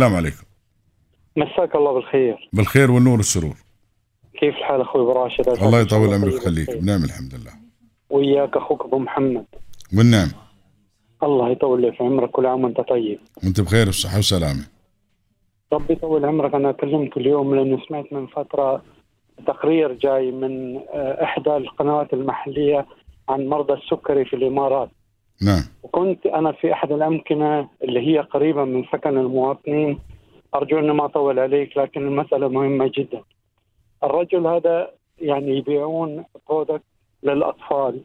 السلام عليكم. مساك الله بالخير. بالخير والنور والسرور. كيف الحال أخوي ابو راشد الله يطول عمرك ويخليك. بنعم الحمد لله. وياك أخوك أبو محمد. والنعم. الله يطول في عمرك كل عام وأنت طيب. وأنت بخير وصحة وسلامة. ربي يطول عمرك. أنا كلمت اليوم لأنه سمعت من فترة تقرير جاي من آه، إحدى القنوات المحلية عن مرضى السكري في الإمارات. نعم. وكنت أنا في أحد الأمكنة اللي هي قريبة من سكن المواطنين. أرجو اني ما اطول عليك لكن المسألة مهمة جدا. الرجل هذا يعني يبيعون product للأطفال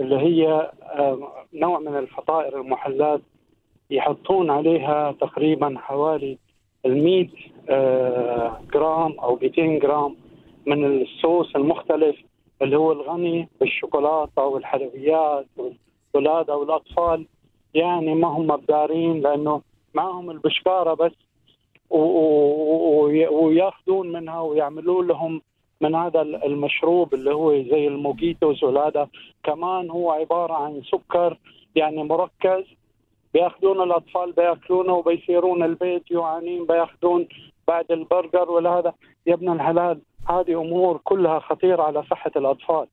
اللي هي آه، نوع من الفطائر المحلات يحطون عليها تقريبا حوالي ال 100 آه، جرام أو 200 جرام من الصوص المختلف اللي هو الغني بالشوكولاتة والحلويات والولاد أو الأطفال يعني ما هم بدارين لأنه معهم البشكاره بس وياخذون منها ويعملون لهم من هذا المشروب اللي هو زي الموجيتوز وهذا كمان هو عبارة عن سكر يعني مركز بياخذون الأطفال بياكلونه وبيصيرون البيت جوعانين بياخذون بعد البرجر ولا هذا يا ابن الحلال هذه أمور كلها خطيرة على صحة الأطفال.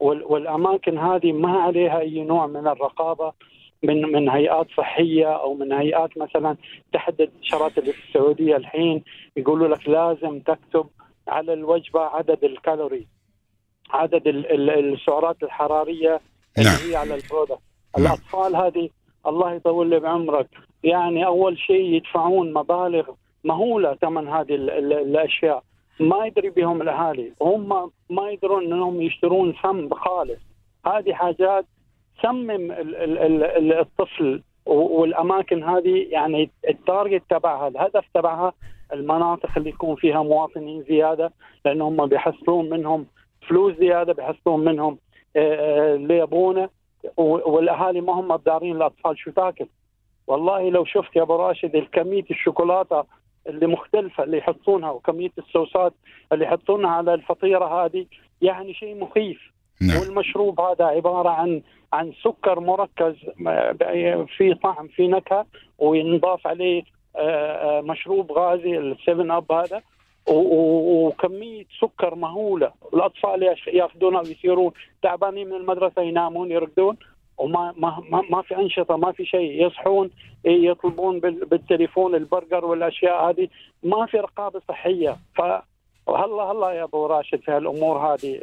والأماكن هذه ما عليها أي نوع من الرقابة من من هيئات صحية أو من هيئات مثلا تحدد في السعودية الحين يقولوا لك لازم تكتب على الوجبة عدد الكالوري عدد السعرات الحرارية اللي نعم. هي على ال product نعم. الأطفال هذه الله يطول لي بعمرك يعني أول شيء يدفعون مبالغ مهولة ثمن هذه الأشياء ما يدري بهم الأهالي. هم ما يدرون إنهم يشترون سم خالص. هذه حاجات تسمم الطفل والأماكن هذه يعني التارجت تبعها الهدف تبعها المناطق اللي يكون فيها مواطنين زيادة لانهم بيحصلون منهم فلوس زيادة بيحصلون منهم آه، آه، اللي يبونه والأهالي ما هم بدارين الأطفال شو تاكل؟ والله لو شفت يا أبو راشد الكمية الشوكولاتة اللي مختلفة اللي يحطونها وكمية الصوصات اللي يحطونها على الفطيرة هذه يعني شيء مخيف. نعم. والمشروب هذا عبارة عن عن سكر مركز في طعم في نكهة وينضاف عليه آه، آه، مشروب غازي السفن أب هذا. وكمية سكر مهولة. الأطفال ياخذونها ويصيرون تعبانين من المدرسة ينامون يرقدون. وما ما ما, ما في أنشطة ما في شيء. يصحون يطلبون بالتليفون البرجر والأشياء هذه. ما في رقابة صحية. ف هلا هلا يا أبو راشد في هالأمور هذه.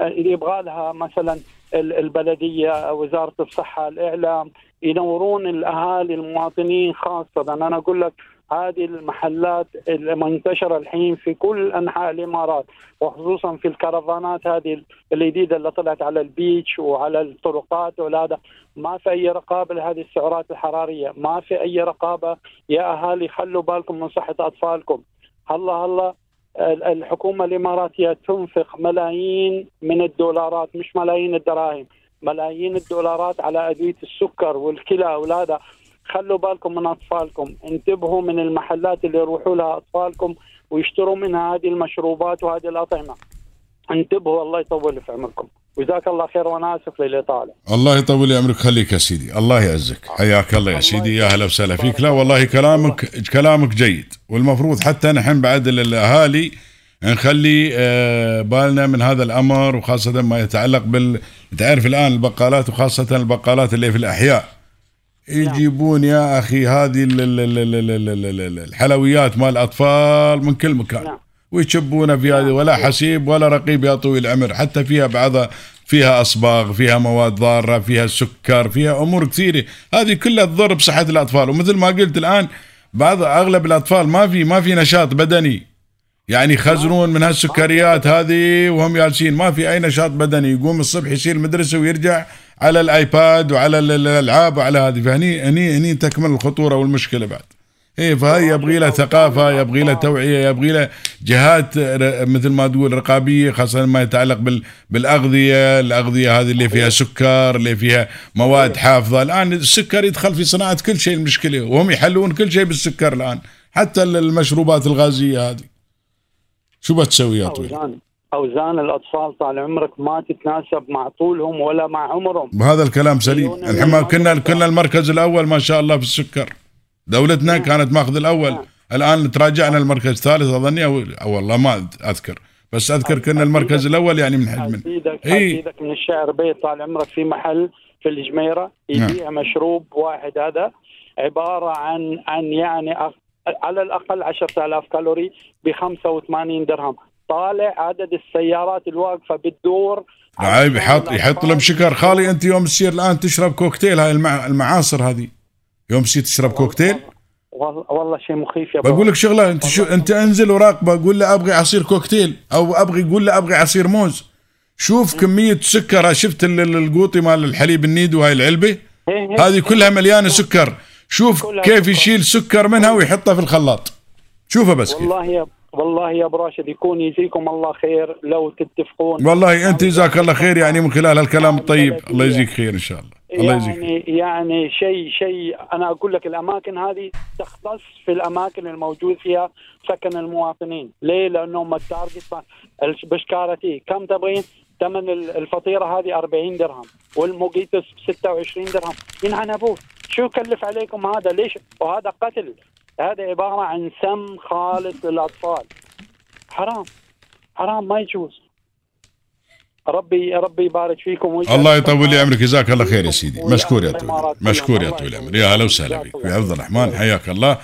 اللي يبغى لها مثلا البلدية وزارة الصحة الإعلام ينورون الأهالي المواطنين خاصة. أنا أقول لك هذه المحلات المنتشرة الحين في كل أنحاء الإمارات وخصوصا في الكرفانات هذه الجديدة اللي طلعت على البيتش وعلى الطرقات وهذا ما في أي رقابة لهذه السعرات الحرارية. ما في أي رقابة. يا أهالي خلوا بالكم من صحة أطفالكم. هلا هلا الحكومة الإماراتية تنفق ملايين من الدولارات مش ملايين الدراهم ملايين الدولارات على أدوية السكر والكلى وهذا خلوا بالكم من أطفالكم. انتبهوا من المحلات اللي يروحوا لها أطفالكم ويشتروا منها هذه المشروبات وهذه الأطعمة. انتبهوا الله يطول في عمركم. جزاك الله خير وأنا آسف للإطالة. الله يطول عمرك. خليك يا سيدي، الله يعزك، حياك الله يا سيدي، يا هلا وسهلا فيك، لا والله كلامك كلامك جيد، والمفروض حتى نحن بعد الأهالي نخلي آه، بالنا من هذا الأمر وخاصة ما يتعلق بال تعرف الآن البقالات وخاصة البقالات اللي في الأحياء. يجيبون يا أخي هذه الحلويات مال الأطفال من كل مكان. نعم. ويشبونه في هذه ولا حسيب ولا رقيب يا طويل العمر حتى فيها بعضها فيها أصباغ فيها مواد ضارة فيها سكر فيها أمور كثيرة. هذه كلها تضر بصحة الأطفال. ومثل ما قلت الآن بعض أغلب الأطفال ما في ما في نشاط بدني. يعني يخزنون من هالسكريات هذه وهم جالسين ما في أي نشاط بدني. يقوم الصبح يصير المدرسة ويرجع على الآيباد وعلى الألعاب وعلى هذه. فهني هني هني تكمل الخطورة والمشكلة بعد. إيه فهي يبغي لها ثقافة يبغي لها توعية يبغي لها جهات مثل ما تقول رقابية خاصة ما يتعلق بال بالأغذية، الأغذية هذه اللي فيها سكر، اللي فيها مواد حافظة، الآن السكر يدخل في صناعة كل شيء المشكلة. وهم يحلون كل شيء بالسكر الآن، حتى المشروبات الغازية هذه. شو بتسوي يا طويل؟ أوزان الأطفال طال عمرك ما تتناسب مع طولهم ولا مع عمرهم. بهذا الكلام سليم. الحين كنا كنا المركز الأول ما شاء الله في السكر. دولتنا نعم. كانت ماخذ الأول. نعم. الآن تراجعنا المركز الثالث أظني أو والله ما أذكر. بس أذكر كنا المركز الأول يعني من حجم ازيدك إيه. ازيدك من الشعر بيت طال عمرك في محل في الجميرة. يبيع مشروب واحد هذا. عبارة عن عن يعني على الأقل 10000 كالوري ب 85 درهم. طالع عدد السيارات الواقفة بالدور. عيب يحط يحط لهم شكر. خالي أنت يوم تصير الآن تشرب كوكتيل هاي المع... المعاصر هذه. يوم تصير تشرب كوكتيل؟ والله, والله شيء مخيف يا بقول لك شغلة أنت شو أنت أنزل وراقبه قول له أبغي عصير كوكتيل أو أبغي قول له أبغي عصير موز. شوف كمية سكر شفت ال- ال- القوطي مال الحليب النيدو هاي العلبة. هذه كلها مليانة سكر. شوف كيف. يشيل سكر منها ويحطها في الخلاط. شوفها بس والله يا والله يا أبو راشد يكون يجزيكم الله خير لو تتفقون والله أنت جزاك الله خير يعني من خلال هالكلام الطيب بلدية. الله يجزيك خير إن شاء الله الله يجزيك. يعني يعني شيء شيء أنا أقول لك الأماكن هذه تختص في الأماكن الموجود فيها سكن المواطنين، ليه؟ لأنهم التارجت بشكارتي كم تبغين؟ ثمن الفطيرة هذه 40 درهم والموجيتوس 26 درهم ينعنبون شو يكلف عليكم هذا ليش؟ وهذا قتل هذا عبارة عن سم خالص للأطفال. حرام. حرام ما يجوز. ربي ربي يبارك فيكم الله يطول لي عمرك جزاك الله خير يا سيدي. مشكور يا طويل. مشكور يا طويل العمر يا هلا وسهلا بك يا عبد الرحمن حياك الله.